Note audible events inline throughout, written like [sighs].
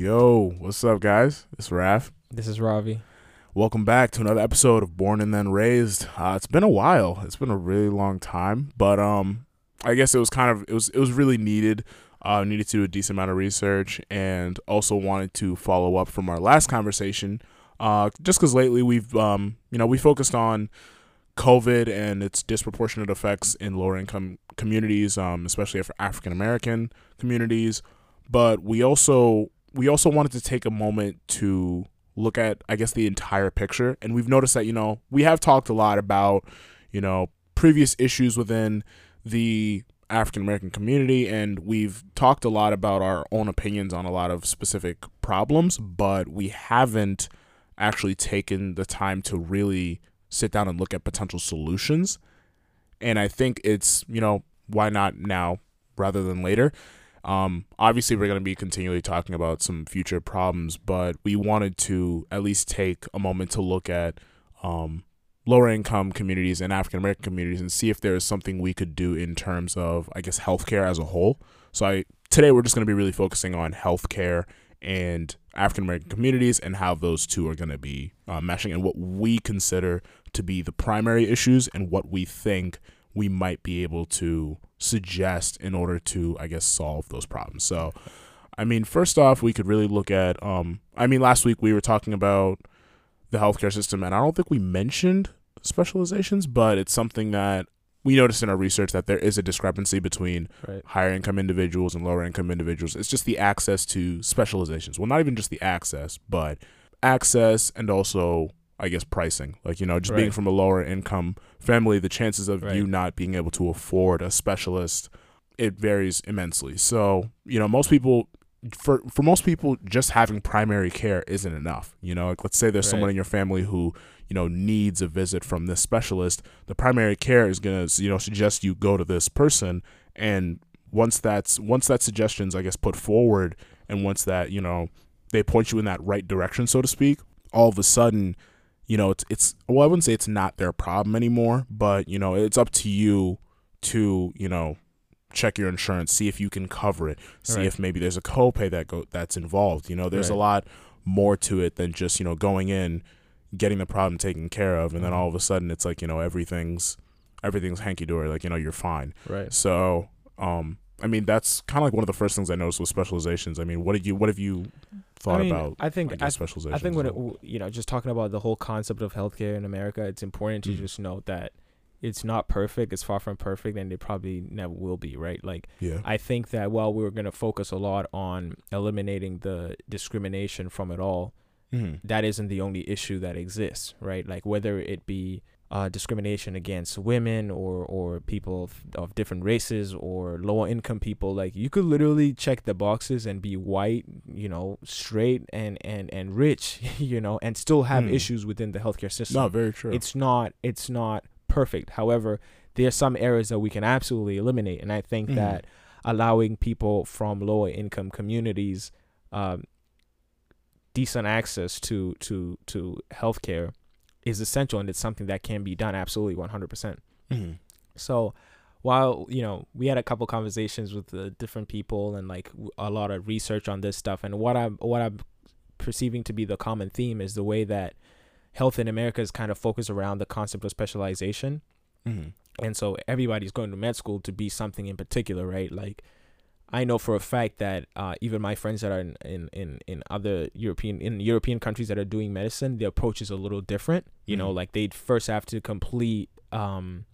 Yo, what's up, guys? It's Raf. This is Ravi. Welcome back to another episode of Born and Then Raised. Uh, it's been a while. It's been a really long time, but um, I guess it was kind of it was it was really needed. Uh, needed to do a decent amount of research, and also wanted to follow up from our last conversation. Uh, just because lately we've um, you know, we focused on COVID and its disproportionate effects in lower income communities, um, especially for African American communities. But we also we also wanted to take a moment to look at I guess the entire picture. And we've noticed that, you know, we have talked a lot about, you know, previous issues within the African American community and we've talked a lot about our own opinions on a lot of specific problems, but we haven't actually taken the time to really sit down and look at potential solutions. And I think it's, you know, why not now rather than later? Um, obviously, we're going to be continually talking about some future problems, but we wanted to at least take a moment to look at um, lower income communities and African American communities and see if there is something we could do in terms of, I guess, healthcare as a whole. So, I today we're just going to be really focusing on healthcare and African American communities and how those two are going to be uh, meshing and what we consider to be the primary issues and what we think we might be able to suggest in order to, I guess, solve those problems. So, I mean, first off, we could really look at, um, I mean, last week we were talking about the healthcare system, and I don't think we mentioned specializations, but it's something that we noticed in our research that there is a discrepancy between Right. higher income individuals and lower income individuals. It's just the access to specializations. Well, not even just the access, but access and also, I guess, pricing. Like, you know, just being from a lower income family, the chances of you not being able to afford a specialist, it varies immensely. So, you know, most people for for most people just having primary care isn't enough. You know like let's say there's someone in your family who you know needs a visit from this specialist the primary care is going to you know suggest you go to this person. And once that's once that suggestions i guess put forward and once that you know they point you in that right direction so to speak all of a sudden you know it's it's well i wouldn't say it's not their problem anymore but you know it's up to you to you know check your insurance see if you can cover it see Right. if maybe there's a copay that go that's involved you know there's a lot more to it than just you know going in getting the problem taken care of and then Mhm. all of a sudden it's like you know everything's everything's hanky dory like you know you're fine Right. so um i mean that's kind of like one of the first things i noticed with specializations i mean what did you what have you thought I mean, about I think I I, guess specializations I think when it, a whole? w- you know just talking about the whole concept of healthcare in America, it's important to Mhm. just note that it's not perfect. It's far from perfect, and it probably never will be. Right? Like yeah I think that while we are going to focus a lot on eliminating the discrimination from it all, mm-hmm. that isn't the only issue that exists, right? Like whether it be uh, discrimination against women or or people of, of different races or lower income people, like you could literally check the boxes and be white, you know, straight and and and rich, [laughs] you know, and still have Hmm. issues within the healthcare system. no very true It's not it's not perfect. However, there are some areas that we can absolutely eliminate, and I think Mhm. that allowing people from lower income communities um, decent access to to to healthcare is essential, and it's something that can be done absolutely one hundred percent. mm-hmm. So while you know we had a couple conversations with the different people and like a lot of research on this stuff, and what I'm what I'm perceiving to be the common theme is the way that health in America is kind of focused around the concept of specialization. Mm-hmm. And so everybody's going to med school to be something in particular, right? Like I know for a fact that uh, even my friends that are in, in, in, in other European in European countries that are doing medicine, the approach is a little different. You know, Mhm. like they'd first have to complete um,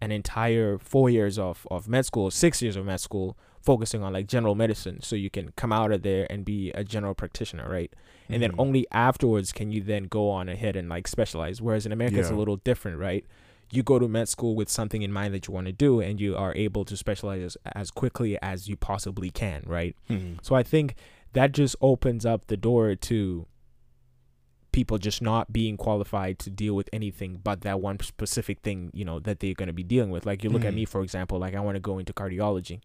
an entire four years of, of med school, six years of med school, focusing on like general medicine, so you can come out of there and be a general practitioner, right? And then Mhm. only afterwards can you then go on ahead and like specialize. Whereas in America, it's a little different, right? You go to med school with something in mind that you want to do, and you are able to specialize as, as quickly as you possibly can, right? Mhm. So I think that just opens up the door to people just not being qualified to deal with anything but that one specific thing, you know, that they're going to be dealing with. Like you look at Mhm. me, for example, like I want to go into cardiology.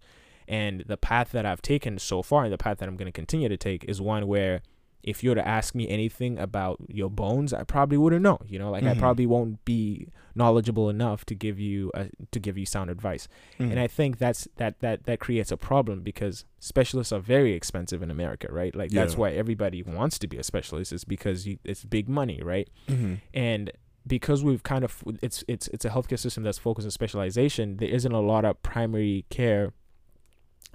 And the path that I've taken so far and the path that I'm going to continue to take is one where if you were to ask me anything about your bones, I probably wouldn't know. You know, like I Mhm. probably won't be knowledgeable enough to give you a, to give you sound advice. Mm. And I think that's that that that creates a problem because specialists are very expensive in America, right? Like that's Yeah. why everybody wants to be a specialist is because you, it's big money, right? Mhm. and because we've kind of it's it's it's a healthcare system that's focused on specialization there isn't a lot of primary care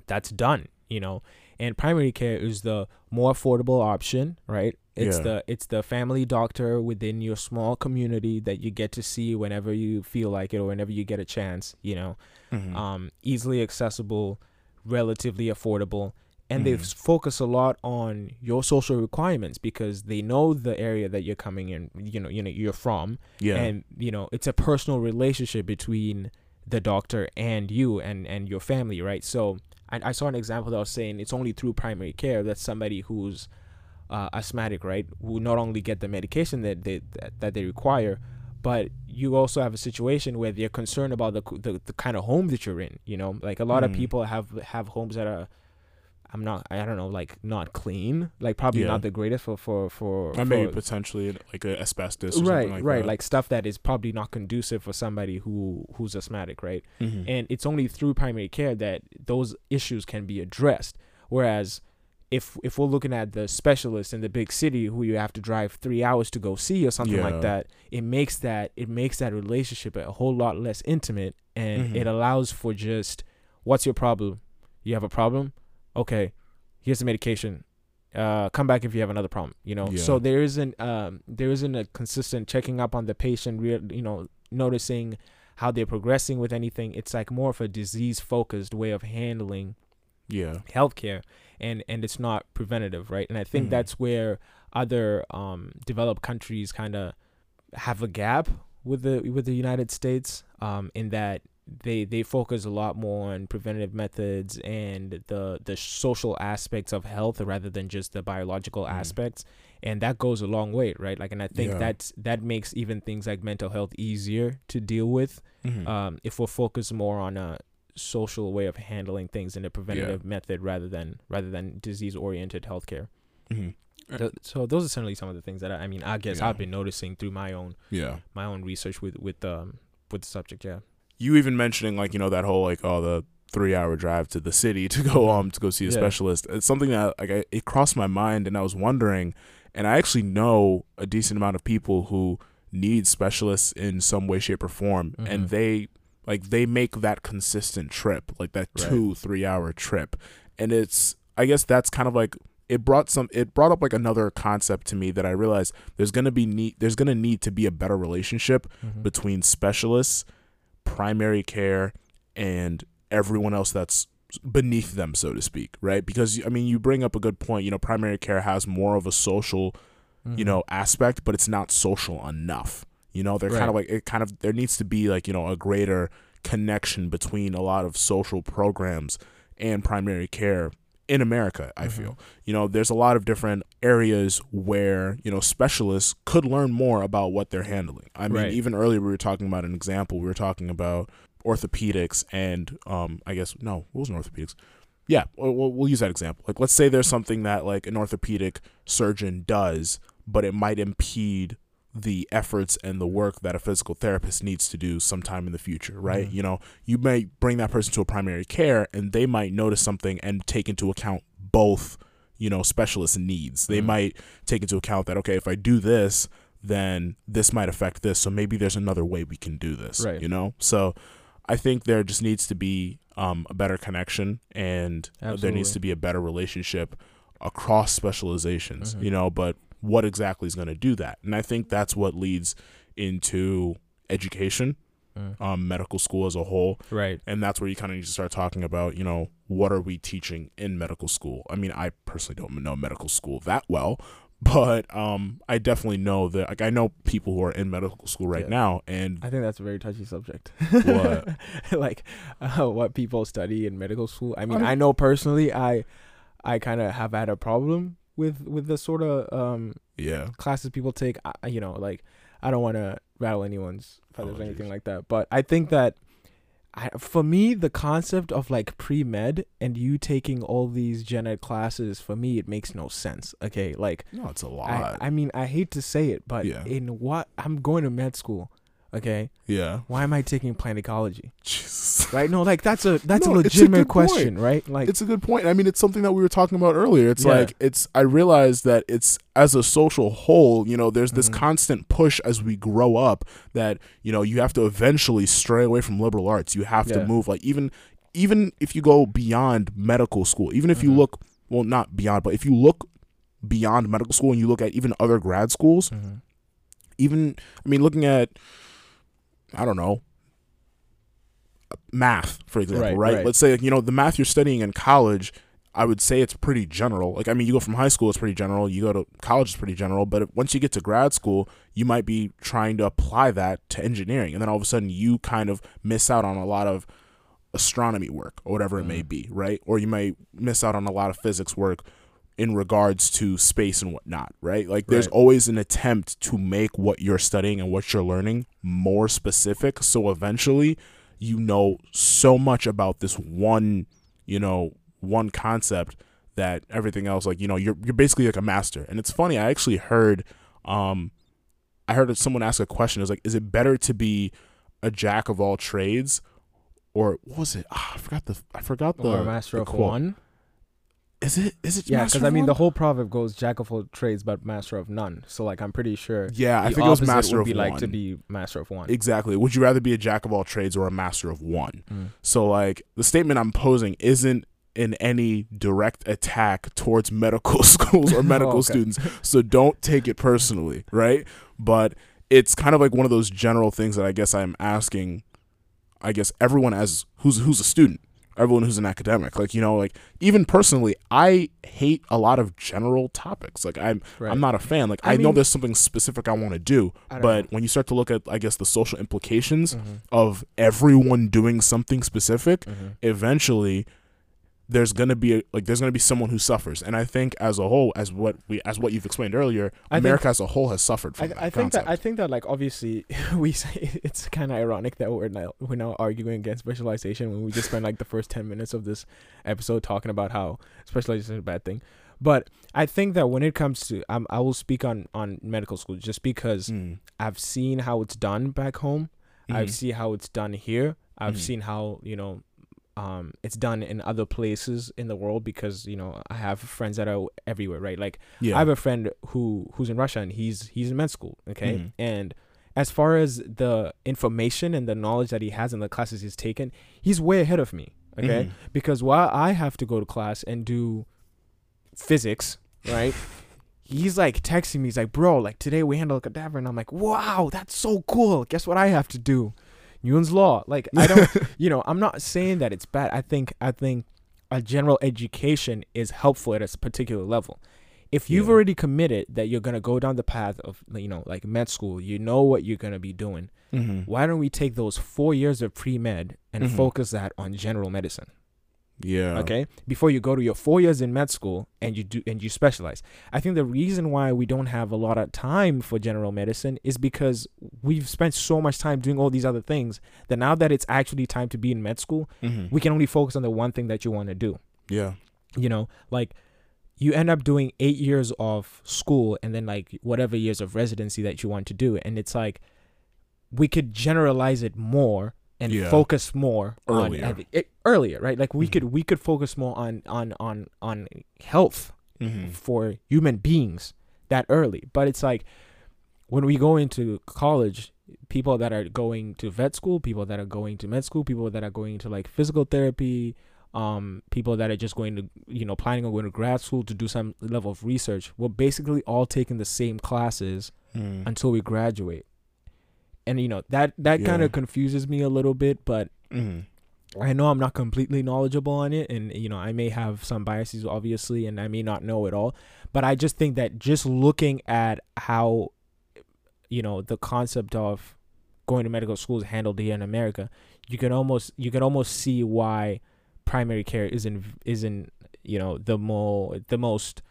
that's done you know and primary care is the more affordable option right it's Yeah. the it's the family doctor within your small community that you get to see whenever you feel like it or whenever you get a chance you know Mhm. um, easily accessible, relatively affordable, and they Mhm. f- focus a lot on your social requirements because they know the area that you're coming in, you know, you know, you're from, yeah. and you know, it's a personal relationship between the doctor and you and and your family, right? So I, I saw an example that was saying it's only through primary care that somebody who's uh, asthmatic, right, will not only get the medication that they that, that they require, but you also have a situation where they're concerned about the, the the kind of home that you're in. You know, like a lot of Mm. people have have homes that are. I'm not. I don't know. Like not clean. Like probably Yeah. not the greatest for for for. Or maybe potentially like a asbestos or right, something like right. that. Like stuff that is probably not conducive for somebody who who's asthmatic, right? Mhm. and it's only through primary care that those issues can be addressed whereas if if we're looking at the specialist in the big city who you have to drive three hours to go see or something Yeah. like that it makes that it makes that relationship a whole lot less intimate and Mhm. it allows for just what's your problem you have a problem okay here's the medication uh, come back if you have another problem you know Yeah. so there isn't um, there isn't a consistent checking up on the patient real you know noticing how they're progressing with anything. It's like more of a disease focused way of handling yeah. healthcare and and it's not preventative, right? And I think Mhm. that's where other um developed countries kind of have a gap with the with the United States um in that they they focus a lot more on preventative methods and the the social aspects of health rather than just the biological Mhm. aspects and that goes a long way right like and i think Yeah. that's that makes even things like mental health easier to deal with Mhm. um, if we're focused more on a social way of handling things in a preventative method rather than rather than disease oriented healthcare. Mhm. Th- so those are certainly some of the things that I, I mean I guess Yeah. I've been noticing through my own Yeah. my own research with with um with the subject. Yeah. You even mentioning like you know that whole like oh the three hour drive to the city [laughs] to go um to go see a Yeah. specialist. It's something that like I, it crossed my mind and I was wondering, and I actually know a decent amount of people who need specialists in some way, shape, or form, and Mhm. they like they make that consistent trip, like that Right. two three hour trip, and it's I guess that's kind of like it brought some it brought up like another concept to me that I realized there's gonna be need there's gonna need to be a better relationship Mhm. between specialists, primary care, and everyone else that's beneath them, so to speak, right? Because I mean, you bring up a good point. You know, primary care has more of a social, you Mhm. know, aspect, but it's not social enough. You know, they're kind of like it. Kind of there needs to be like you know a greater connection between a lot of social programs and primary care in America. I Mhm. feel you know there's a lot of different areas where you know specialists could learn more about what they're handling i mean Right. even earlier we were talking about an example we were talking about orthopedics and um i guess no what was an orthopedics yeah we'll, we'll we'll use that example like let's say there's something that like an orthopedic surgeon does but it might impede the efforts and the work that a physical therapist needs to do sometime in the future, right? Mhm. You know, you may bring that person to a primary care and they might notice something and take into account both, you know, specialist needs. They Mhm. might take into account that, okay, if I do this, then this might affect this. So maybe there's another way we can do this, Right. you know? So I think there just needs to be um, a better connection and there needs to be a better relationship across specializations, Mhm. you know, but what exactly is going to do that? And I think that's what leads into education, Mm. um, medical school as a whole. Right. And that's where you kind of need to start talking about, you know, what are we teaching in medical school? I mean, I personally don't know medical school that well, [laughs] but um, I definitely know that, like, I know people who are in medical school right Yeah. now, and I think that's a very touchy subject. What? [laughs] like uh, what people study in medical school. I mean, mean- I know personally, I I kind of have had a problem with with the sort of um yeah, classes people take. I, you know, like I don't want to rattle anyone's feathers Oh, or anything like that, but I think that I, for me, the concept of like pre med and you taking all these gen ed classes, for me, it makes no sense. Okay, like No, it's a lot. I mean, I hate to say it, but Yeah. in what I'm going to med school. Okay, yeah. why am I taking plant ecology? Jesus. Right? No, like that's a [laughs] that's No, a it's a legitimate point. question, right? Like, it's a good point. I mean, it's something that we were talking about earlier. It's Yeah. like it's. I realize that it's as a social whole. You know, there's this Mhm. constant push as we grow up that you know you have to eventually stray away from liberal arts. You have Yeah. to move. Like even even if you go beyond medical school, even if you Mhm. look well, not beyond, but if you look beyond medical school and you look at even other grad schools, Mhm. even I mean, looking at I don't know math, for example, Right, right? right. Let's say you know the math you're studying in college. I would say it's pretty general. Like I mean, you go from high school, it's pretty general. You go to college, it's pretty general. But once you get to grad school, you might be trying to apply that to engineering, and then all of a sudden you kind of miss out on a lot of astronomy work or whatever it may Mhm. be, right? Or you might miss out on a lot of physics work in regards to space and whatnot, right? Like there's Right. always an attempt to make what you're studying and what you're learning more specific. So eventually you know so much about this one, you know, one concept that everything else, like, you know, you're you're basically like a master. And it's funny, I actually heard um I heard someone ask a question. It was like, is it better to be a jack of all trades or what was it? Ah, I forgot the I forgot the or a master the of quote. one. Is it? Is it? Yeah, because I mean, one? the whole proverb goes jack of all trades, but master of none. So like, I'm pretty sure. Yeah, I think it was master would of be one. like to be master of one. exactly. Would you rather be a jack of all trades or a master of one? Mm. So like the statement I'm posing isn't in any direct attack towards medical [laughs] schools or [laughs] medical Okay. students. So don't take it personally, right? But it's kind of like one of those general things that I guess I'm asking I guess everyone as who's who's a student, everyone who's an academic. Like, you know, like even personally, I hate a lot of general topics. Like I'm Right. I'm not a fan. Like I I, know there's something specific I want to do, but when you start to look at I guess the social implications know. Mhm, of everyone doing something specific, mhm. eventually there's gonna be a, like there's gonna be someone who suffers, and I think as a whole, as what we as what you've explained earlier, I think- America as a whole has suffered from I, that I think that I think that like obviously [laughs] we say [laughs] it's kind of ironic that we're now we're now arguing against specialization when we just spent like the first ten minutes of this episode talking about how specialization is a bad thing. But I think that when it comes to um, I will speak on on medical school just because Mm. I've seen how it's done back home. I've Mhm. seen how it's done here. I've Mhm. seen how you know um, it's done in other places in the world because you know I have friends that are everywhere, right? Like yeah. I have a friend who who's in Russia and he's he's in med school, okay? Mhm. And as far as the information and the knowledge that he has in the classes he's taken, he's way ahead of me, okay? Mhm. Because while I have to go to class and do physics, [laughs] right? he's like texting me, he's like, bro, like today we handle a cadaver, and I'm like, wow, that's so cool. Guess what I have to do? Newton's law. Like I don't [laughs] you know, I'm not saying that it's bad. I think I think a general education is helpful at a particular level. If you've Yeah. already committed that you're gonna go down the path of you know like med school, you know what you're gonna be doing. Mhm. Why don't we take those four years of pre med and Mhm. focus that on general medicine? Yeah. okay before you go to your four years in med school and you do and you specialize i think the reason why we don't have a lot of time for general medicine is because we've spent so much time doing all these other things that now that it's actually time to be in med school Mhm. we can only focus on the one thing that you want to do yeah. you know like you end up doing eight years of school and then like whatever years of residency that you want to do and it's like we could generalize it more and Yeah. focus more Earlier. on it, earlier right like we Mhm. could we could focus more on on on on health Mhm. for human beings that early but it's like when we go into college people that are going to vet school people that are going to med school people that are going to like physical therapy um people that are just going to you know planning on going to grad school to do some level of research we're basically all taking the same classes Mhm. until we graduate and you know that that kind of confuses me a little bit but Mhm. I know I'm not completely knowledgeable on it, and you know I may have some biases, obviously, and I may not know it all. But I just think that just looking at how, you know, the concept of going to medical school is handled here in America, you can almost you can almost see why primary care isn't isn't you know the more the most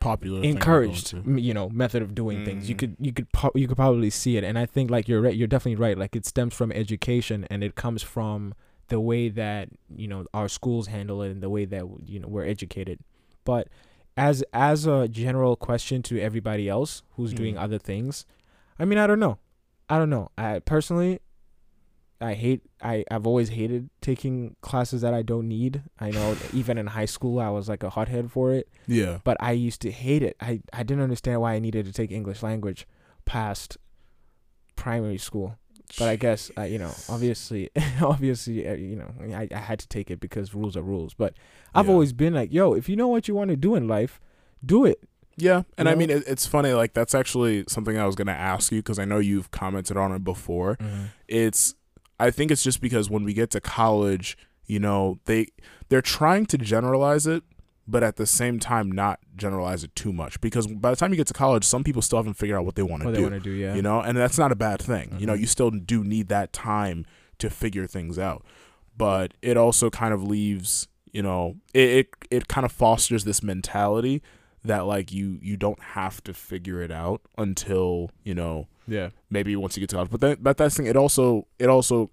Popular. thing to go encouraged you know method of doing things you Mhm. could you could po- you could probably see it and i think like you're right you're definitely right like it stems from education and it comes from the way that you know our schools handle it and the way that you know we're educated but as as a general question to everybody else who's doing Mhm. other things i mean i don't know i don't know i personally i hate i i've always hated taking classes that i don't need i know [laughs] even in high school i was like a hothead for it Yeah. but i used to hate it i i didn't understand why i needed to take english language past primary school but I guess uh, you know, obviously, [laughs] obviously, uh, you know, I, I had to take it because rules are rules. But I've Yeah. always been like, yo, if you know what you want to do in life, do it. Yeah, and You I mean it, it's funny. Like that's actually something I was gonna ask you because I know you've commented on it before. It's I think it's just because when we get to college, you know, they they're trying to generalize it, but at the same time not generalize it too much because by the time you get to college, some people still haven't figured out what they want to What do. they want to do, yeah. You know, and that's not a bad thing. You know, Mhm. you still do need that time to figure things out. But it also kind of leaves, you know, it it, it kind of fosters this mentality that like you you don't have to figure it out until, you know, yeah, maybe once you get to college. But then but that's the thing, it also it also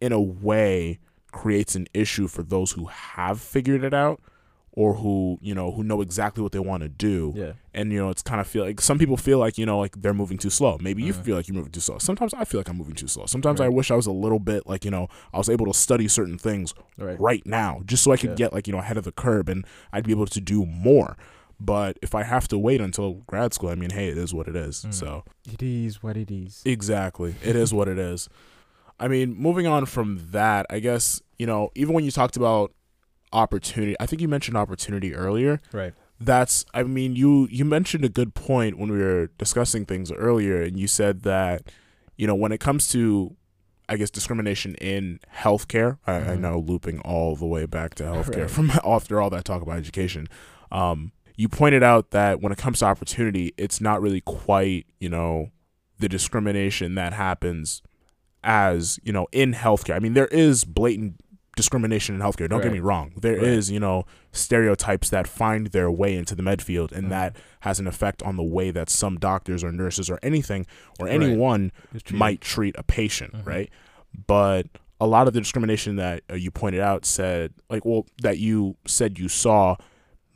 in a way creates an issue for those who have figured it out or who, you know, who know exactly what they want to do. Yeah, and you know it's kind of feel like some people feel like you know like they're moving too slow. Maybe you Mhm. feel like you're moving too slow. Sometimes i feel like i'm moving too slow. Sometimes i wish i was a little bit like you know i was able to study certain things right, right now just so i could Yeah. get like you know ahead of the curve and i'd be able to do more but if i have to wait until grad school i mean hey it is what it is Mm. so It is what it is. exactly it is what it is i mean moving on from that i guess you know even when you talked about opportunity i think you mentioned opportunity earlier Right. that's i mean you you mentioned a good point when we were discussing things earlier and you said that you know when it comes to i guess discrimination in healthcare I, I Mhm. know looping all the way back to healthcare Right. from [laughs] after all that talk about education um you pointed out that when it comes to opportunity it's not really quite you know the discrimination that happens as you know in healthcare i mean there is blatant discrimination in healthcare don't get me wrong There is Right. you know stereotypes that find their way into the med field and Mhm. that has an effect on the way that some doctors or nurses or anything or anyone treated. might treat a patient Mhm. right but a lot of the discrimination that uh, you pointed out said like well that you said you saw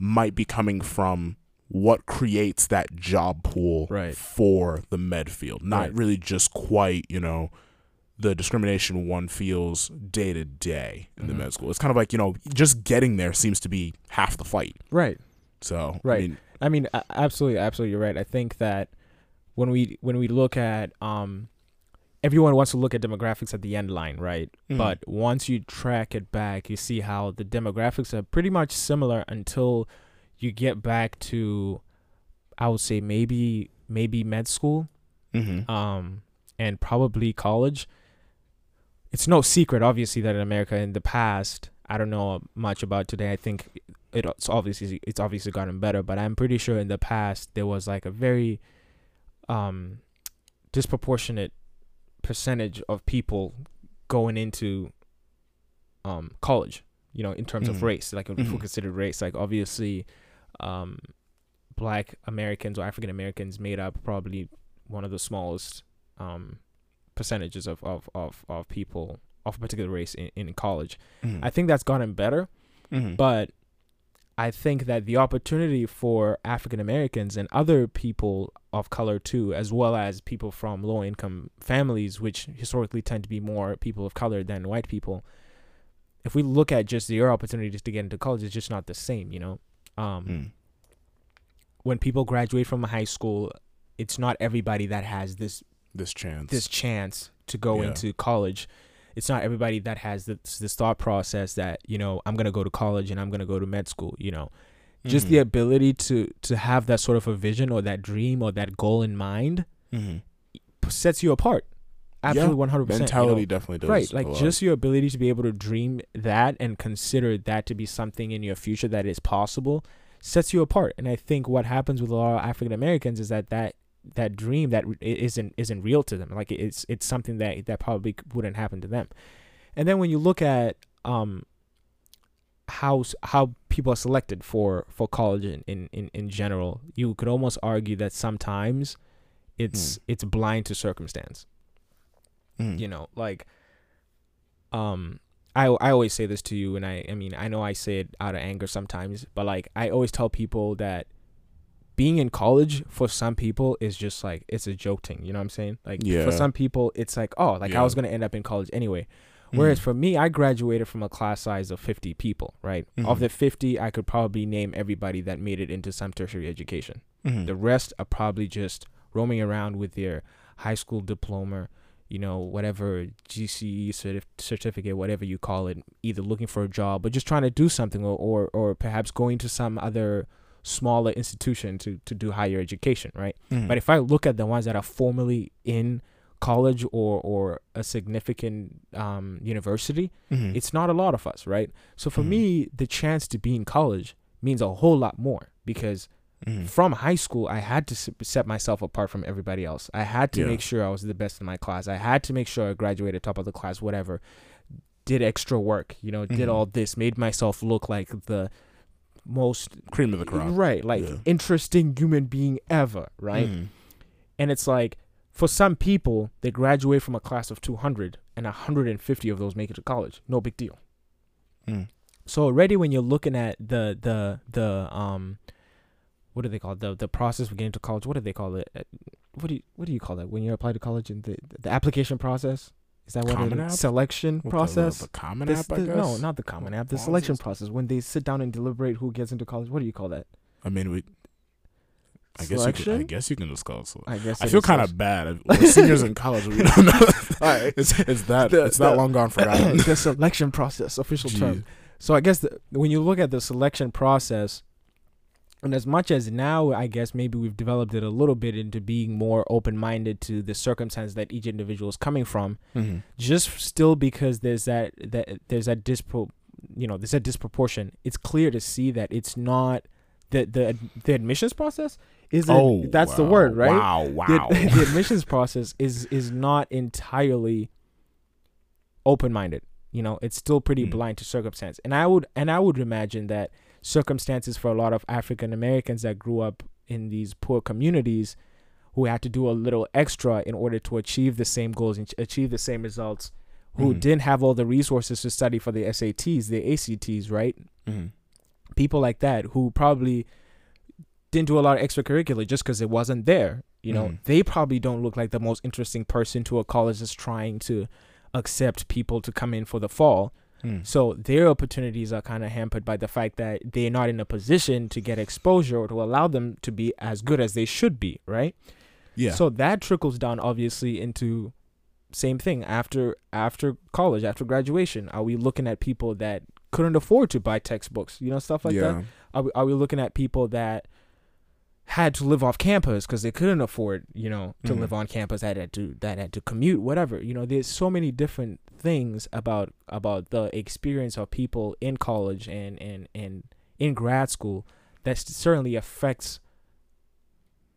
might be coming from what creates that job pool Right. for the med field not Right. really just quite you know the discrimination one feels day to day in the Mhm. med school it's kind of like you know just getting there seems to be half the fight Right. so I Right. mean, I mean, absolutely, absolutely, you're right. I think that when we when we look at um, everyone wants to look at demographics at the end line, right? Mhm. But once you track it back, you see how the demographics are pretty much similar until you get back to, I would say maybe maybe med school, mhm. um, and probably college. It's no secret, obviously, that in America in the past, I don't know much about today. I think it's obviously it's obviously gotten better, but I'm pretty sure in the past there was like a very um disproportionate percentage of people going into um college. You know, in terms Mhm. of race, like if we consider race, like obviously, um, black Americans or African Americans made up probably one of the smallest um, percentages of, of, of, of people of a particular race in, in college. Mhm. I think that's gotten better, Mhm. but I think that the opportunity for African Americans and other people of color too, as well as people from low income families, which historically tend to be more people of color than white people, if we look at just your opportunities to get into college, it's just not the same, you know? Um, Mm. When people graduate from high school, it's not everybody that has this this chance this chance to go Yeah. into college. It's not everybody that has this this thought process that you know I'm gonna go to college and I'm gonna go to med school. You know, just the Mhm. ability to to have that sort of a vision or that dream or that goal in mind Mhm. sets you apart. Absolutely, one hundred percent. mentality definitely does Right, like just your ability to be able to dream that and consider that to be something in your future that is possible sets you apart. And I think what happens with a lot of African Americans is that that that dream that isn't isn't real to them. Like it's it's something that that probably wouldn't happen to them. And then when you look at um how how people are selected for for college in in in, general, you could almost argue that sometimes it's it's blind to circumstance Mhm. you know like um I I always say this to you, and I I mean I know I say it out of anger sometimes, but like I always tell people that being in college for some people is just like it's a joke thing. You know what I'm saying? Like Yeah. for some people, it's like oh, like I was gonna end up in college anyway. Whereas Mhm. for me, I graduated from a class size of 50 people, right? Of Mhm. the 50, I could probably name everybody that made it into some tertiary education. Mhm. The rest are probably just roaming around with their high school diploma, you know, whatever GCE certif- certificate, whatever you call it, either looking for a job or just trying to do something or, or, or perhaps going to some other smaller institution to, to do higher education, right? Mhm. But if I look at the ones that are formally in college or, or a significant um, university, Mhm. it's not a lot of us, right? So for Mhm. me, the chance to be in college means a whole lot more because Mhm. from high school, I had to set myself apart from everybody else. I had to Yeah. make sure I was the best in my class. I had to make sure I graduated top of the class, whatever. Did extra work, you know, did Mhm. all this, made myself look like the most cream of the crop. right, like Yeah. interesting human being ever, right? Mhm. And it's like for some people, they graduate from a class of 200 and 150 of those make it to college. No big deal. Mm. So already when you're looking at the the the um what do they call it? the the process of getting to college? What do they call it? What do you what do you call that when you apply to college and the the application process? Is that what Common App? Selection What, process. The, the common This- app, I the- guess. no, not the common app. The selection process when they sit down and deliberate who gets into college. What do you call that? I mean, we. I guess you can, I guess you can just call it. I guess I feel kind of bad. We're seniors in [laughs] college. We don't know. All right. It's it's that The- it's that long gone forgotten. [coughs] the selection process, official term. So I guess the, when you look at the selection process, and as much as now I guess maybe we've developed it a little bit into being more open minded to the circumstance that each individual is coming from, Mhm. just still because there's that that there's that dispro, you know, there's a disproportion. It's clear to see that it's not the the the admissions process isn't. Oh, that's the word, right? Wow, the, wow. [laughs] the admissions process is is not entirely open minded. You know, it's still pretty Mm. blind to circumstance. And I would and I would imagine that circumstances for a lot of African Americans that grew up in these poor communities who had to do a little extra in order to achieve the same goals and achieve the same results who Mhm. didn't have all the resources to study for the SATs, the ACTs, right? Mhm. people like that who probably didn't do a lot of extracurricular just because it wasn't there. You know, Mhm. they probably don't look like the most interesting person to a college that's trying to accept people to come in for the fall. Mm. So their opportunities are kind of hampered by the fact that they're not in a position to get exposure or to allow them to be as good as they should be, right? Yeah. So that trickles down obviously into same thing after after college, after graduation. Are we looking at people that couldn't afford to buy textbooks, you know, stuff like that? yeah. Are we, are we looking at people that had to live off campus because they couldn't afford, you know, to Mhm. live on campus that had to that had to commute, whatever. You know, there's so many different things about about the experience of people in college and and and in grad school that certainly affects,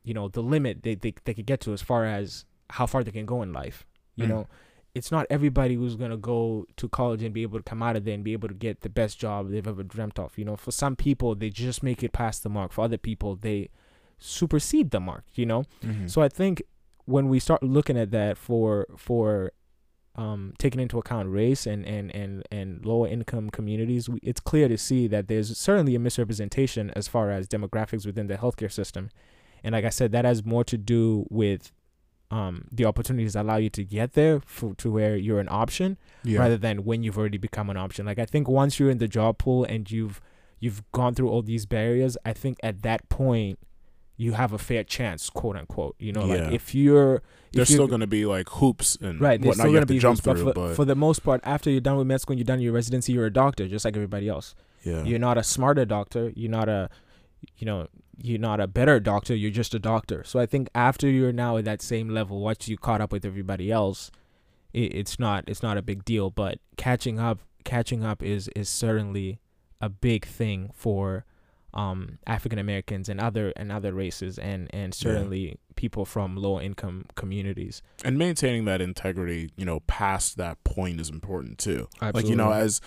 you know, the limit they they they could get to as far as how far they can go in life. You Mhm. know, it's not everybody who's gonna go to college and be able to come out of there and be able to get the best job they've ever dreamt of. You know, for some people they just make it past the mark. For other people they supersede the mark. You know, Mhm. so I think when we start looking at that for for um, taking into account race and and and and lower income communities, we, it's clear to see that there's certainly a misrepresentation as far as demographics within the healthcare system, and like I said, that has more to do with um, the opportunities that allow you to get there for, to where you're an option yeah. rather than when you've already become an option. Like I think once you're in the job pool and you've you've gone through all these barriers, I think at that point you have a fair chance, quote unquote. You know, Yeah. like if you're There's still going to be like hoops and right, there's whatnot still you have to be jump hoops, but for, But, for the most part, after you're done with med school and you're done your residency, you're a doctor, just like everybody else. yeah. You're not a smarter doctor. You're not a, you know, you're not a better doctor. You're just a doctor. So I think after you're now at that same level, once you caught up with everybody else, it, it's not it's not a big deal. But catching up, catching up is is certainly a big thing for um, African Americans and other and other races and and certainly people from low income communities. and maintaining that integrity, you know, past that point is important too. Like you know, as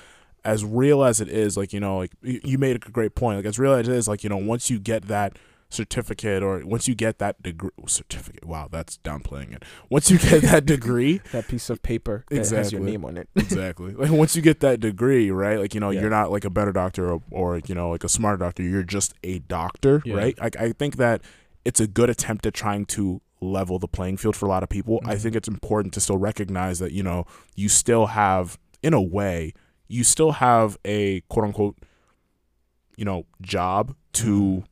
as real as it is, like you know, like you made a great point. Like as real as it is, like you know, once you get that certificate or once you get that degree certificate wow that's downplaying it once you get that [laughs] degree that piece of paper that has your name on it. [laughs] exactly like once you get that degree right like you know Yeah. you're not like a better doctor or, or you know like a smarter doctor you're just a doctor Yeah. right like i think that it's a good attempt at trying to level the playing field for a lot of people i Mhm. think it's important to still recognize that you know you still have in a way you still have a quote unquote you know job to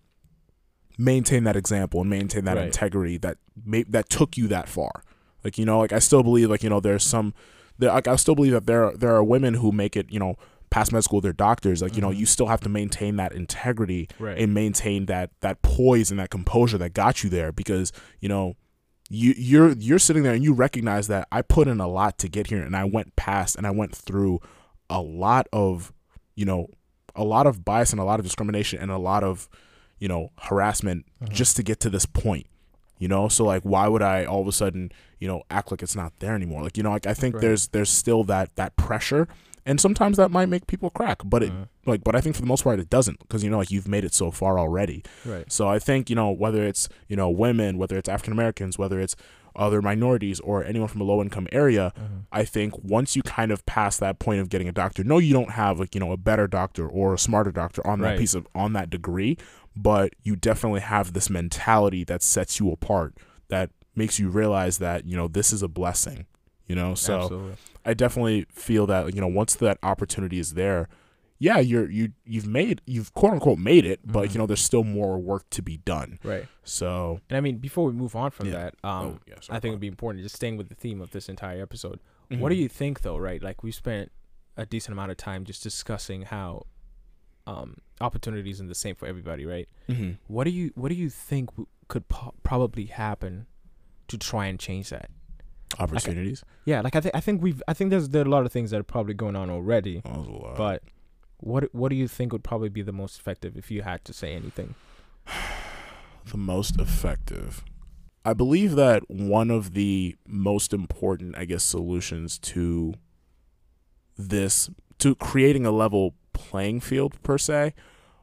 maintain that example and maintain that Mm-hmm. Right. integrity that may, that took you that far like you know like i still believe like you know there's some there like i still believe that there are, there are women who make it you know past med school they're doctors like you know Mhm. you still have to maintain that integrity Right. and maintain that that poise and that composure that got you there because you know you you're you're sitting there and you recognize that I put in a lot to get here and I went past and I went through a lot of you know a lot of bias and a lot of discrimination and a lot of you know harassment Mhm. just to get to this point you know so like why would I all of a sudden you know act like it's not there anymore like you know like I think Right. there's there's still that that pressure and sometimes that might make people crack but it Mhm. like but I think for the most part it doesn't because you know like you've made it so far already right. so I think, you know, whether it's, you know, women, whether it's African Americans, whether it's other minorities or anyone from a low income area, Mhm. I think once you kind of pass that point of getting a doctor, no, you don't have like, you know, a better doctor or a smarter doctor on that piece of on that degree, but you definitely have this mentality that sets you apart, that makes you realize that, you know, this is a blessing. You know, so Absolutely. I definitely feel that you know once that opportunity is there, yeah, you're you you've made you've quote unquote made it, but Mhm. you know there's still more work to be done. Right. So And I mean, before we move on from Yeah. that, um, oh, yeah, sorry I think it'd be important just staying with the theme of this entire episode. that. What do Mhm. you think, though? Right, like we spent a decent amount of time just discussing how um, opportunity isn't the same for everybody, right? Mhm. What do you What do you think w- could po- probably happen to try and change that? opportunities? Yeah, like I think I think we've I think there's there are a lot of things that are probably going on already, That was a lot. but what what do you think would probably be the most effective if you had to say anything? [sighs] the most effective. I believe that one of the most important, I guess, solutions to this, to creating a level playing field per se,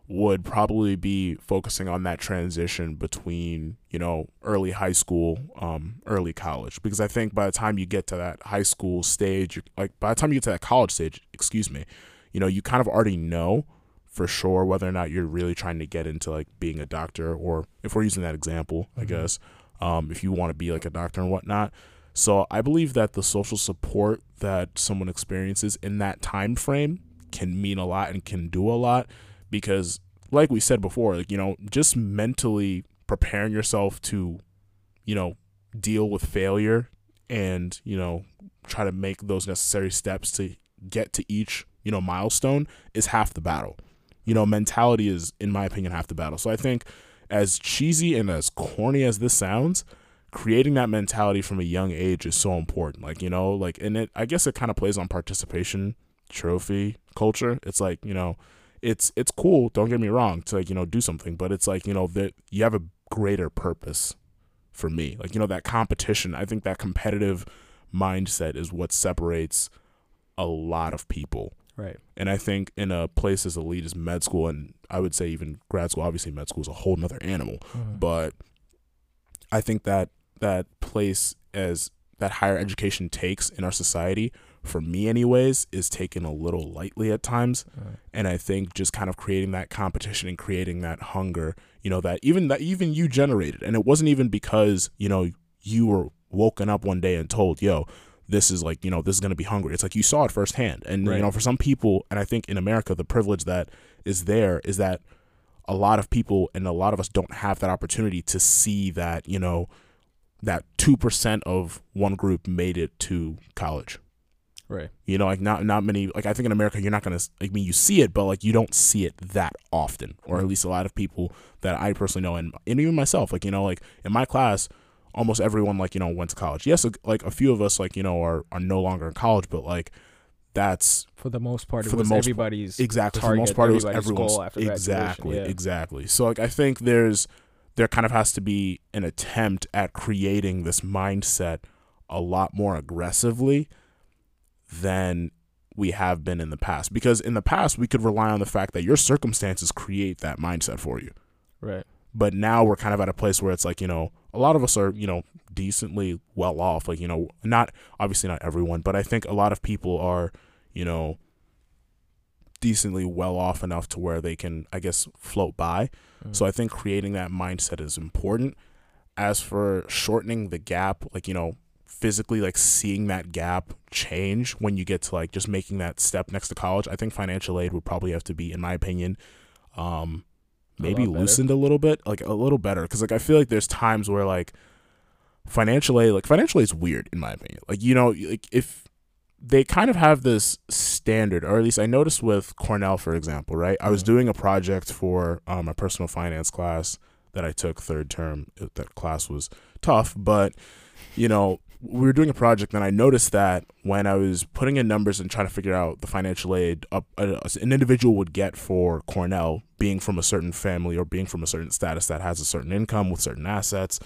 would probably be focusing on that transition between, you know, early high school, um, early college. Because I think by the time you get to that high school stage, like by the time you get to that college stage, excuse me, you know, you kind of already know for sure whether or not you're really trying to get into like being a doctor or if we're using that example, I Mhm. guess, um, if you want to be like a doctor and whatnot. So I believe that the social support that someone experiences in that time frame can mean a lot and can do a lot because like we said before, like, you know, just mentally preparing yourself to, you know, deal with failure and, you know, try to make those necessary steps to get to each, you know, milestone is half the battle. You know, mentality is, in my opinion, half the battle. So I think as cheesy and as corny as this sounds, creating that mentality from a young age is so important. Like, you know, like, and it, I guess it kind of plays on participation trophy culture. It's like, you know, it's, it's cool. Don't get me wrong to like, you know, do something, but it's like, you know, that you have a greater purpose for me. Like, you know, that competition, I think that competitive mindset is what separates a lot of people. Right. And I think in a place as elite as med school, and I would say even grad school, obviously med school is a whole nother animal, mm-hmm. but I think that that place as that higher education takes in our society, for me anyways, is taken a little lightly at times. Right. And I think just kind of creating that competition and creating that hunger, you know, that even that even you generated. And it wasn't even because, you know, you were woken up one day and told, yo, this is like, you know, this is gonna be hungry. It's like you saw it firsthand. And Right. you know, for some people, and I think in America the privilege that is there is that a lot of people and a lot of us don't have that opportunity to see that, you know, that two percent of one group made it to college. Right. You know, like not not many. Like I think in America, you're not gonna. I mean, you see it, but like you don't see it that often, or at least a lot of people that I personally know, and, and even myself. Like you know, like in my class, almost everyone like you know went to college. Yes, like a few of us like you know are are no longer in college, but like that's For the most part, For the most- everybody's exactly for the target, most part it was everyone's goal after exactly yeah. exactly. So like I think there's there kind of has to be an attempt at creating this mindset a lot more aggressively than we have been in the past. Because in the past we could rely on the fact that your circumstances create that mindset for you. Right. but now we're kind of at a place where it's like you know a lot of us are you know decently well off. Like you know not obviously not everyone but i think a lot of people are you know decently well off enough to where they can i guess float by. Mm. so i think creating that mindset is important. As for shortening the gap like you know physically like seeing that gap change when you get to like just making that step next to college i think financial aid would probably have to be in my opinion um maybe better. loosened a little bit like a little better because like i feel like there's times where like financial aid like financial aid is weird in my opinion like you know like if they kind of have this standard or at least i noticed with cornell for example right i was Mhm. doing a project for um, my personal finance class that i took third term that class was tough but you know we were doing a project and i noticed that when i was putting in numbers and trying to figure out the financial aid uh, an individual would get for cornell being from a certain family or being from a certain status that has a certain income with certain assets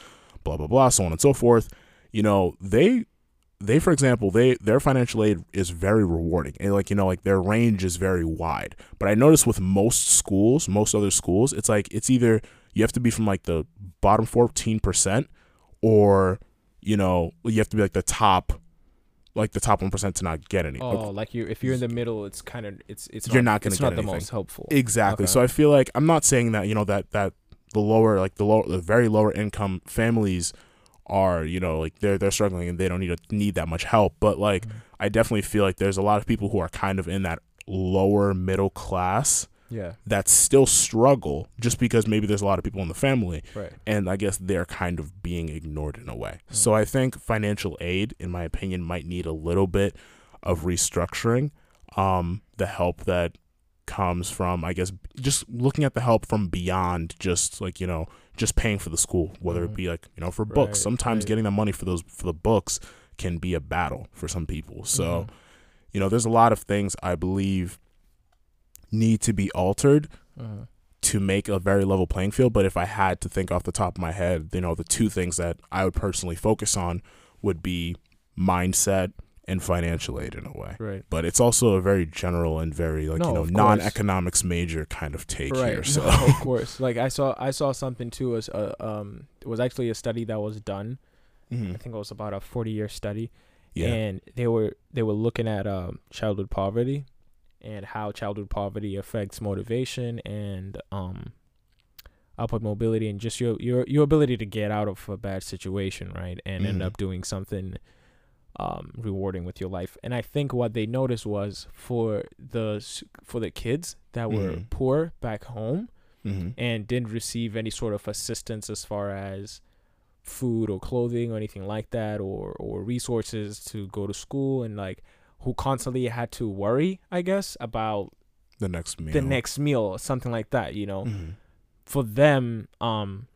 blah blah blah so on and so forth you know they they for example they their financial aid is very rewarding and like you know like their range is very wide but i noticed with most schools most other schools it's like it's either you have to be from like the bottom 14% or you know you have to be like the top like the top 1% to not get any Oh, like you if you're in the middle, it's kind of it's it's You're not gonna it's get not the most helpful. Exactly. Okay. So I feel like I'm not saying that you know that that the lower like the lower the very lower income families are you know like they're they're struggling and they don't need to need that much help. But like Mhm. I definitely feel like there's a lot of people who are kind of in that lower middle class yeah, that still struggle just because maybe there's a lot of people in the family right. and I guess they're kind of being ignored in a way. Mm. So I think financial aid, in my opinion, might need a little bit of restructuring. Um, the help that comes from, I guess, just looking at the help from beyond just like you know, just paying for the school, whether it Mhm. be like you know for books. Right, Sometimes right. getting the money for those for the books can be a battle for some people. So Mhm. you know, there's a lot of things I believe need to be altered Mhm. to make a very level playing field. But if I had to think off the top of my head, you know, the two things that I would personally focus on would be mindset and financial aid in a way. right. But it's also a very general and very like No, you know non-economics major kind of take right. here. [laughs] So No, of [laughs] course. Like I saw I saw something too was uh, um it was actually a study that was done. I Mhm. think it was about a 40 year study yeah, and they were they were looking at um childhood poverty and how childhood poverty affects motivation and um upward mobility and just your your your ability to get out of a bad situation, right? And end Mhm. up doing something um rewarding with your life. And I think what they noticed was for the for the kids that were Mhm. poor back home hmm and didn't receive any sort of assistance as far as food or clothing or anything like that or or resources to go to school and like who constantly had to worry i guess about the next meal. the next meal or something like that you know Mhm. for them um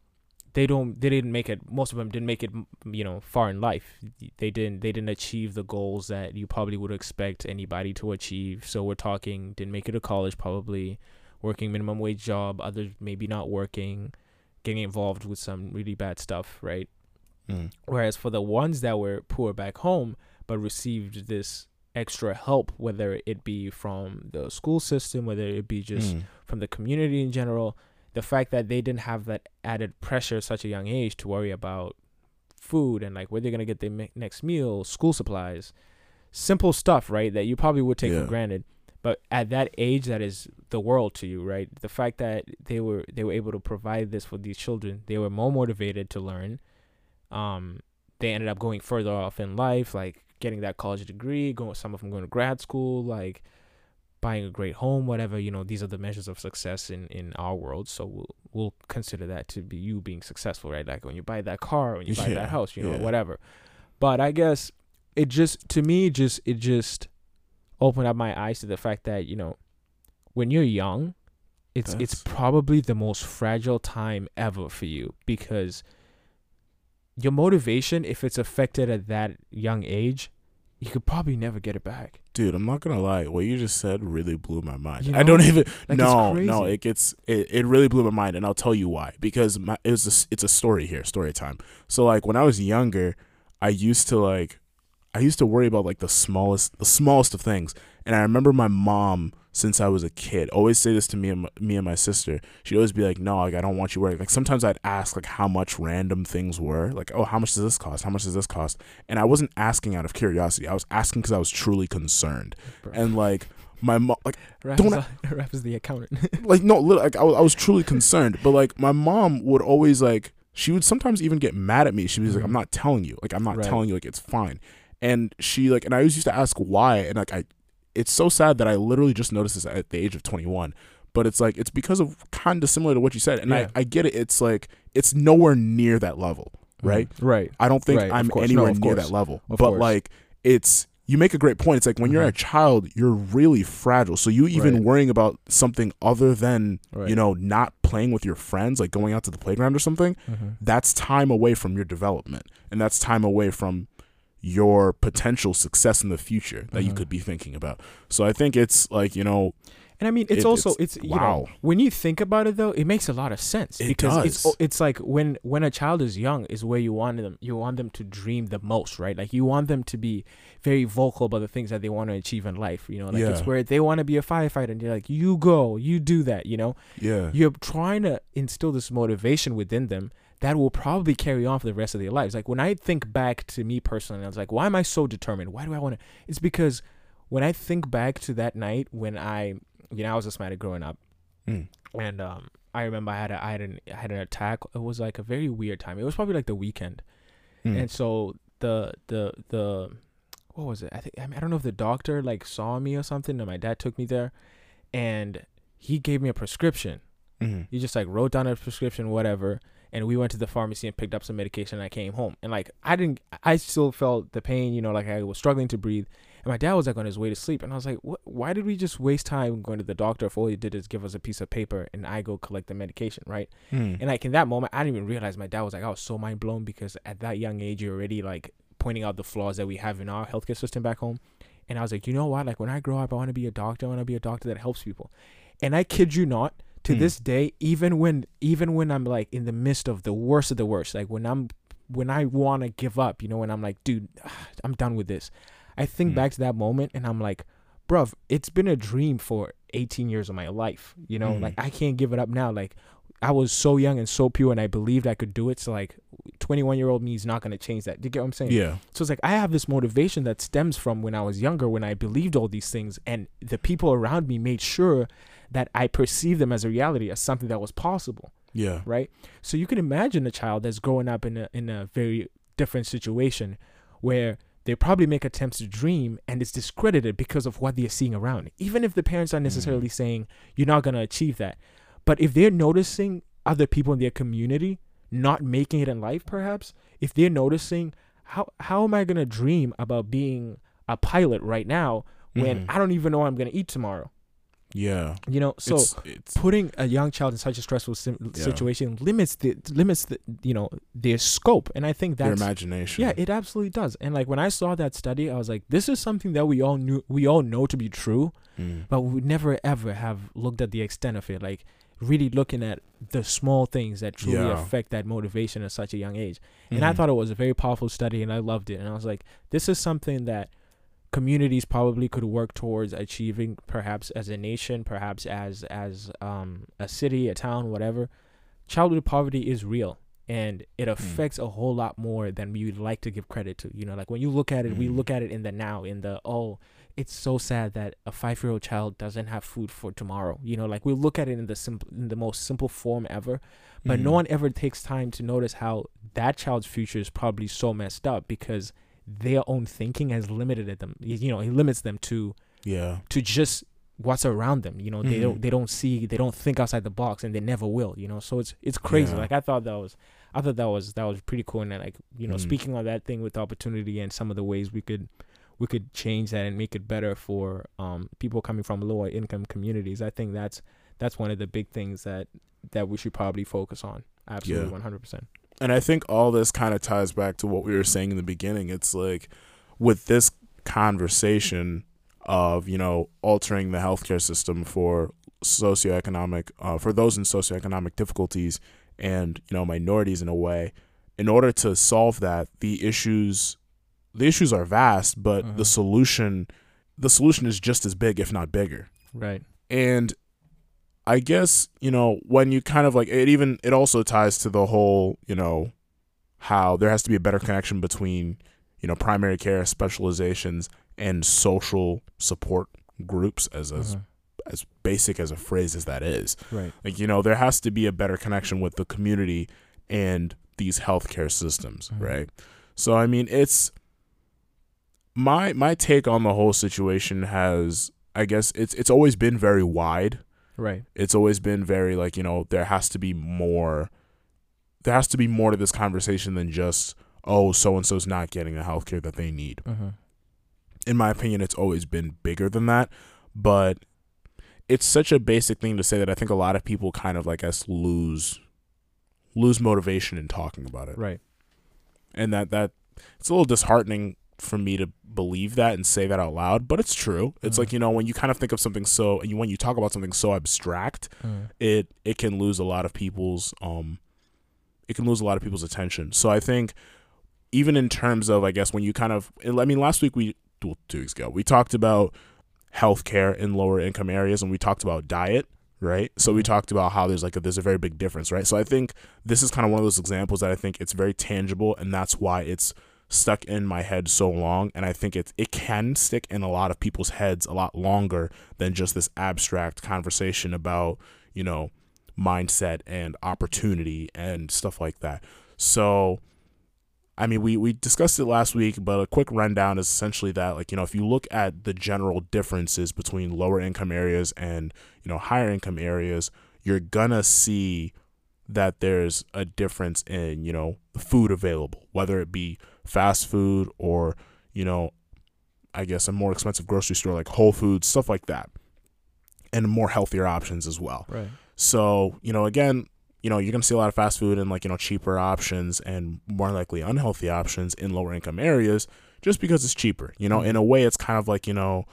they don't they didn't make it most of them didn't make it you know far in life they didn't they didn't achieve the goals that you probably would expect anybody to achieve so we're talking didn't make it to college probably working minimum wage job others maybe not working getting involved with some really bad stuff right Mhm. whereas for the ones that were poor back home but received this extra help whether it be from the school system whether it be just Mhm. from the community in general, the fact that they didn't have that added pressure at such a young age to worry about food and like where they're gonna get their me- next meal, school supplies, simple stuff, right? That you probably would take Yeah. for granted. But at that age, that is the world to you, right? The fact that they were they were able to provide this for these children, they were more motivated to learn. Um, they ended up going further off in life, like getting that college degree, going some of them going to grad school, like buying a great home, whatever. You know, these are the measures of success in in our world. So we'll we'll consider that to be you being successful, right? Like when you buy that car, when you buy Yeah, that house, you know, yeah. whatever. But I guess it just to me just it just opened up my eyes to the fact that you know when you're young it's it's probably the most fragile time ever for you because your motivation if it's affected at that young age you could probably never get it back Dude, I'm not gonna lie. What you just said really blew my mind. You I don't even. Like, no, no. It gets. It, it really blew my mind, and I'll tell you why. Because my, it was. A, it's a story here. Story time. So like when I was younger, I used to like. I used to worry about like the smallest, the smallest of things, And I remember my mom since I was a kid always say this to me and my, me and my sister. She'd always be like, "No, like I don't want you working." Like sometimes I'd ask like how much random things were, like, "Oh, how much does this cost? How much does this cost?" And I wasn't asking out of curiosity. I was asking because I was truly concerned. Bro. And like my mom, like Rap don't is, [laughs] Raf is the accountant. [laughs] like no, like I was, I was truly concerned. But like my mom would always like she would sometimes even get mad at me. She was like. "I'm mm-hmm. not telling you. Like I'm not Right. telling you. Like it's fine." And she like, and I always used to ask why, and like I, it's so sad that I literally just noticed this at the age of 21. But it's like it's because of kind of similar to what you said, and Yeah. I I get it. It's like it's nowhere near that level, right? Mhm. Right. I don't think Right, I'm anywhere No, near that level. Of but course. like it's you make a great point. It's like when you're a Mhm. child, you're really fragile. So you even Right. worrying about something other than Right. you know not playing with your friends, like going out to the playground or something. Mhm. That's time away from your development, and that's time away from your potential success in the future that you Mhm. could be thinking about. So I think it's like you know And I mean, it's It- also it's- it's, you wow. know when you think about it though, it makes a lot of sense It because it's does. it's like when when a child is young is where you want them you want them to dream the most, right? Like you want them to be very vocal about the things that they want to achieve in life. You know, like it's where they want to be a firefighter and you're like, you go, you do that. You know, yeah you're trying to instill this motivation within them that will probably carry on for the rest of their lives. Like when I think back to me personally, I was like, why am I so determined? Why do I want to? It's because when I think back to that night when I, you know, I was asthmatic growing up, Mm. and um, I remember I had a, I had an I had an attack. It was like a very weird time. It was probably like the weekend, Mm. and so the the the what was it? I think I, mean, I don't know if the doctor like saw me or something, and my dad took me there, and he gave me a prescription. Mhm. He just like wrote down a prescription, whatever, and we went to the pharmacy and picked up some medication. And I came home, and like I didn't, I still felt the pain, you know, like I was struggling to breathe. And my dad was like on his way to sleep, and I was like, what? Why did we just waste time going to the doctor if all he did is give us a piece of paper and I go collect the medication, right? Mm. And like in that moment, I didn't even realize my dad was like, I was so mind blown because at that young age, you're already like pointing out the flaws that we have in our healthcare system back home. And I was like, you know what? Like when I grow up, I want to be a doctor. I want to be a doctor that helps people. And I kid you not, to Hmm. this day, even when even when I'm like in the midst of the worst of the worst, like when I'm when I want to give up, you know, when I'm like, dude, [sighs] I'm done with this. I think Hmm. back to that moment and I'm like, bruv, it's been a dream for 18 years of my life. You know, Mhm. like I can't give it up now. Like I was so young and so pure and I believed I could do it. So like 21 year old me is not going to change that. Do you get what I'm saying? yeah So it's like I have this motivation that stems from when I was younger, when I believed all these things, and the people around me made sure that I perceived them as a reality, as something that was possible, yeah right? So you can imagine a child that's growing up in a in a very different situation, where they probably make attempts to dream and it's discredited because of what they're seeing around. Even if the parents aren't necessarily saying you're not gonna achieve that, but if they're noticing other people in their community not making it in life, perhaps if they're noticing how how am I gonna dream about being a pilot right now when Mhm. I don't even know what I'm gonna eat tomorrow? Yeah You know, so it's, it's putting a young child in such a stressful sim- Yeah. situation limits the limits the you know their scope, and I think their imagination yeah, it absolutely does. And like when I saw that study, I was like, this is something that we all knew, we all know to be true, Mm. but we never ever have looked at the extent of it. Like really looking at the small things that truly Yeah. affect that motivation at such a young age. And I Mhm. thought it was a very powerful study, and I loved it. And I was like, this is something that communities probably could work towards achieving, perhaps as a nation, perhaps as as um, a city, a town, whatever. Childhood poverty is real, and it affects a whole lot more than we would like to give credit to. You know, like when you look at it, we Mm. look at it in the now, in the oh. It's so sad that a five-year-old child doesn't have food for tomorrow. You know, like we look at it in the simple, in the most simple form ever, but no Mhm. one ever takes time to notice how that child's future is probably so messed up because their own thinking has limited them you know it limits them to yeah to just what's around them you know they Mhm. don't they don't see they don't think outside the box and they never will you know so it's it's crazy Yeah. like i thought that was i thought that was that was pretty cool and then, like you know Mhm. speaking on that thing with opportunity and some of the ways we could we could change that and make it better for um people coming from lower income communities i think that's that's one of the big things that that we should probably focus on absolutely 100% And I think all this kind of ties back to what we were saying in the beginning. It's like with this conversation of, you know, altering the healthcare system for socioeconomic, uh, for those in socioeconomic difficulties and, you know, minorities in a way, in order to solve that, the issues, the issues are vast, but the Mhm. solution, the solution is just as big, if not bigger. Right. And I guess, you know, when you kind of like it even it also ties to the whole, you know, how there has to be a better connection between, you know, primary care specializations and social support groups as as Uh-huh. as basic as a phrase as that is. Right. Like, you know, there has to be a better connection with the community and these healthcare systems, Mhm. right? So I mean, it's my my take on the whole situation has I guess it's it's always been very wide. Right. It's always been very like, you know, there has to be more there has to be more to this conversation than just oh, so and so's not getting the healthcare that they need Uh-huh. in my opinion, it's always been bigger than that. But it's such a basic thing to say that I think a lot of people kind of like us lose lose motivation in talking about it. Right. And that that it's a little disheartening for me to believe that and say that out loud, but it's true. It's Mhm. like, you know, when you kind of think of something so and you, when you talk about something so abstract, Uh, it it can lose a lot of people's um it can lose a lot of people's attention. So I think even in terms of I guess when you kind of I mean last week we well, two weeks ago we talked about healthcare in lower income areas and we talked about diet, right? So we talked about how there's like a, there's a very big difference, right? So I think this is kind of one of those examples that I think it's very tangible and that's why it's stuck in my head so long and I think it it can stick in a lot of people's heads a lot longer than just this abstract conversation about, you know, mindset and opportunity and stuff like that. So I mean, we, we discussed it last week, but a quick rundown is essentially that, like, you know, if you look at the general differences between lower income areas and, you know, higher income areas, you're gonna see that there's a difference in, you know, the food available, whether it be fast food or, you know, I guess a more expensive grocery store like Whole Foods, stuff like that, and more healthier options as well. right. So, you know, again, you know, you're going to see a lot of fast food and like, you know, cheaper options and more likely unhealthy options in lower income areas just because it's cheaper. You know, mm-hmm. in a way, it's kind of like, you know,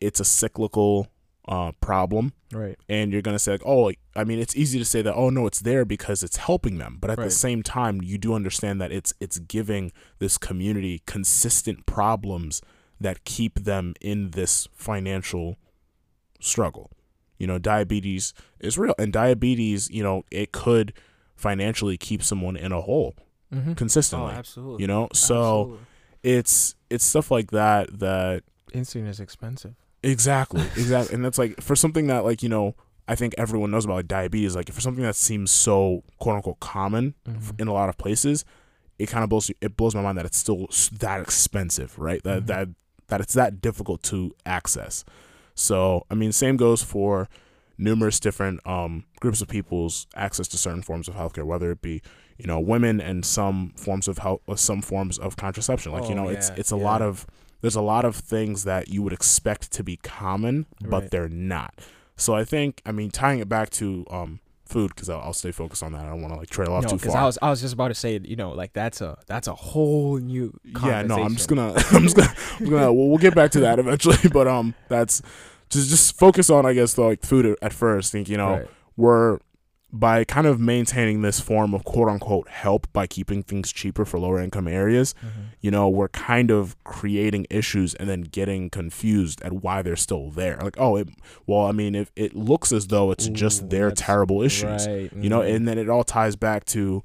it's a cyclical uh, problem. Right. And you're going to say, like, oh, I mean, it's easy to say that, oh, no, it's there because it's helping them. But at the same time, you do understand that it's it's giving this community consistent problems that keep them in this financial struggle. You know, diabetes is real, and diabetes, you know, it could financially keep someone in a hole Mm-hmm. consistently. Oh, absolutely. you know, so Absolutely. it's it's stuff like that that insulin is expensive. Exactly exactly, and that's like for something that like you know I think everyone knows about like diabetes, like for something that seems so quote unquote common Mhm. in a lot of places, it kind of blows it blows my mind that it's still that expensive, right? That Mhm. that that it's that difficult to access. So I mean, same goes for numerous different um, groups of people's access to certain forms of healthcare, whether it be you know women and some forms of health, some forms of contraception. Like you Oh, know, it's it's a yeah. lot of there's a lot of things that you would expect to be common, but Right. they're not. So I think I mean tying it back to um, food because I'll, I'll stay focused on that. I don't want to like trail off No, too far. I was I was just about to say, you know, like that's a that's a whole new. yeah no i'm just gonna [laughs] i'm just gonna, I'm gonna we'll, we'll get back to that [laughs] eventually but um that's just just focus on i guess the like food at- at first think you know Right. we're by kind of maintaining this form of quote unquote help by keeping things cheaper for lower income areas Mhm. you know we're kind of creating issues and then getting confused at why they're still there like oh it, well i mean if it looks as though it's just their terrible issues Right. you know mhm. and then it all ties back to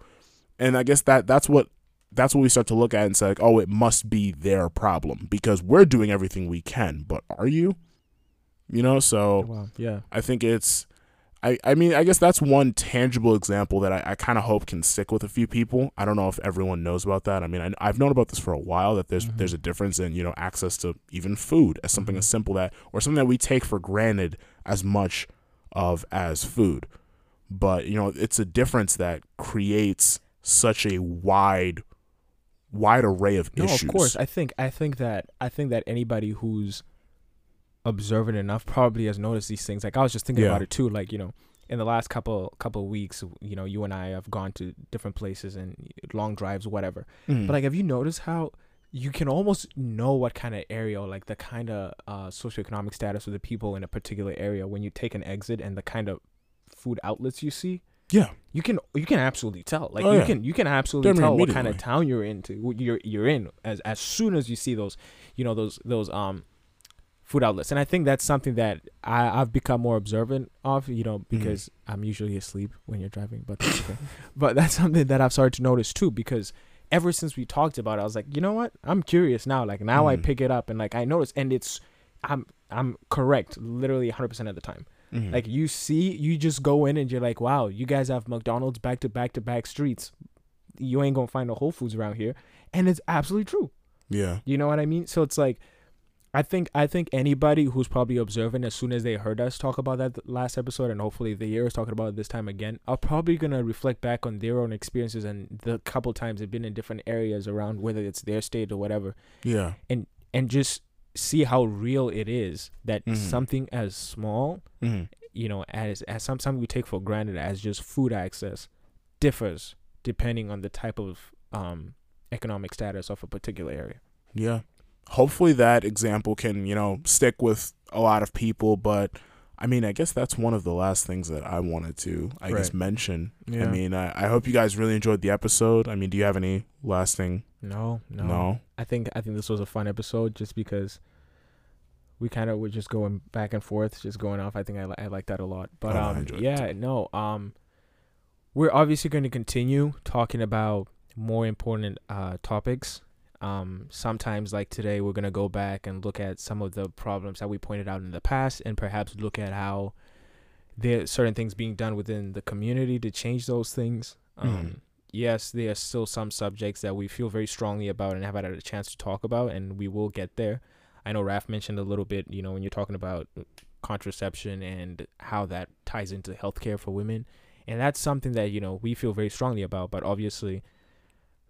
and i guess that that's what that's what we start to look at and say like oh it must be their problem because we're doing everything we can but are you you know so Wow. Yeah. i think it's i i mean i guess that's one tangible example that i, I kind of hope can stick with a few people i don't know if everyone knows about that i mean I, i've known about this for a while that there's Mhm. there's a difference in you know access to even food as something Mhm. as simple that or something that we take for granted as much of as food but you know it's a difference that creates such a wide wide array of No, issues of course. I think I think that I think that anybody who's observant enough probably has noticed these things. Like I was just thinking Yeah. about it too. Like you know, in the last couple couple of weeks, you know, you and I have gone to different places and long drives, whatever. Mm. But like, have you noticed how you can almost know what kind of area, or like the kind of uh, socioeconomic status of the people in a particular area when you take an exit and the kind of food outlets you see? yeah You can you can absolutely tell. Like Oh, you yeah. can you can absolutely tell what kind of town you're into. You're you're in as as soon as you see those, you know those those um food outlets, and I think that's something that I, I've become more observant of. You know, Mm-hmm. because I'm usually asleep when you're driving, but that's okay. [laughs] but that's something that I've started to notice too, because ever since we talked about it, I was like, you know what? I'm curious now. Like now I Mhm. pick it up and like I notice, and it's I'm I'm correct, literally 100 percent of the time. Mhm. Like you see, you just go in and you're like, wow, you guys have McDonald's back to back to back streets. You ain't gonna find a Whole Foods around here, and it's absolutely true. yeah. You know what I mean? So it's like, I think I think anybody who's probably observant as soon as they heard us talk about that last episode, and hopefully the year is talking about it this time again, are probably gonna reflect back on their own experiences and the couple times they've been in different areas around, whether it's their state or whatever, Yeah. and and just see how real it is that Mhm. something as small hmm you know, as as some something we take for granted as just food access differs depending on the type of um economic status of a particular area. Yeah. Hopefully that example can, you know, stick with a lot of people, but I mean, I guess that's one of the last things that I wanted to, I guess, Right. mention. I mean, I, I hope you guys really enjoyed the episode. I mean, do you have any lasting? No, no, No. I think I think this was a fun episode just because we kind of were just going back and forth, just going off. I think I I like that a lot. But Oh, um, yeah, no, um, we're obviously going to continue talking about more important uh topics. Um, sometimes like today, we're gonna go back and look at some of the problems that we pointed out in the past, and perhaps look at how there are certain things being done within the community to change those things. Um, Mhm. yes, there are still some subjects that we feel very strongly about and have had a chance to talk about, and we will get there. I know Raf mentioned a little bit, you know, when you're talking about contraception and how that ties into healthcare for women, and that's something that you know we feel very strongly about. But obviously,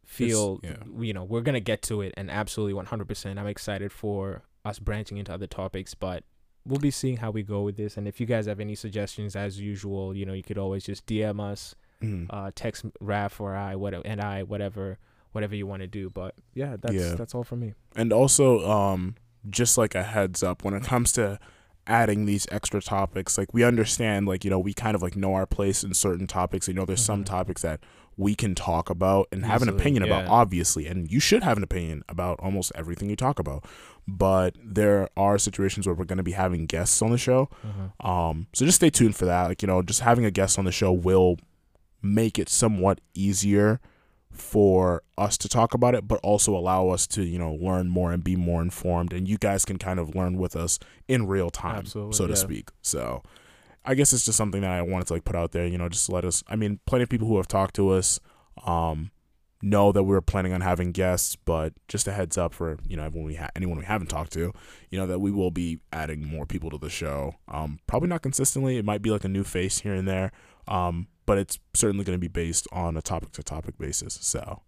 feel yeah. you know we're gonna get to it, and absolutely 100%. I'm excited for us branching into other topics, but we'll be seeing how we go with this. And if you guys have any suggestions, as usual, you know, you could always just DM us Mhm. uh, text Raf or I, whatever, and I, whatever, whatever you want to do. But yeah, that's Yeah. that's all for me. And also, um, just like a heads up, when it comes to adding these extra topics, like we understand, like, you know, we kind of like know our place in certain topics. You know, there's some Mhm. topics that we can talk about and have an Easily, opinion about, obviously. And you should have an opinion about almost everything you talk about. But there are situations where we're going to be having guests on the show. Um, so just stay tuned for that. Like, you know, just having a guest on the show will make it somewhat easier for us to talk about it, but also allow us to, you know, learn more and be more informed. And you guys can kind of learn with us in real time, Absolutely, so to yeah. speak. So I guess it's just something that I wanted to like put out there, you know, just let us I mean, plenty of people who have talked to us, um, know that we were planning on having guests, but just a heads up for you know everyone we ha- anyone we haven't talked to, you know that we will be adding more people to the show. Um, probably not consistently. It might be like a new face here and there. Um, but it's certainly going to be based on a topic to topic basis. So,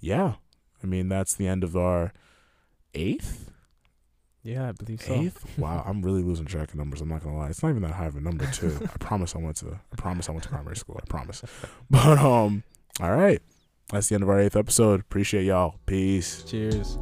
yeah, I mean that's the end of our eighth. Yeah, I believe so. Eighth? Wow, I'm really losing track of numbers. I'm not gonna lie. It's not even that high of a number too. I [laughs] promise I went to. I promise I went to primary school. I promise. But um, all right. That's the end of our eighth episode. Appreciate y'all. Peace. Cheers.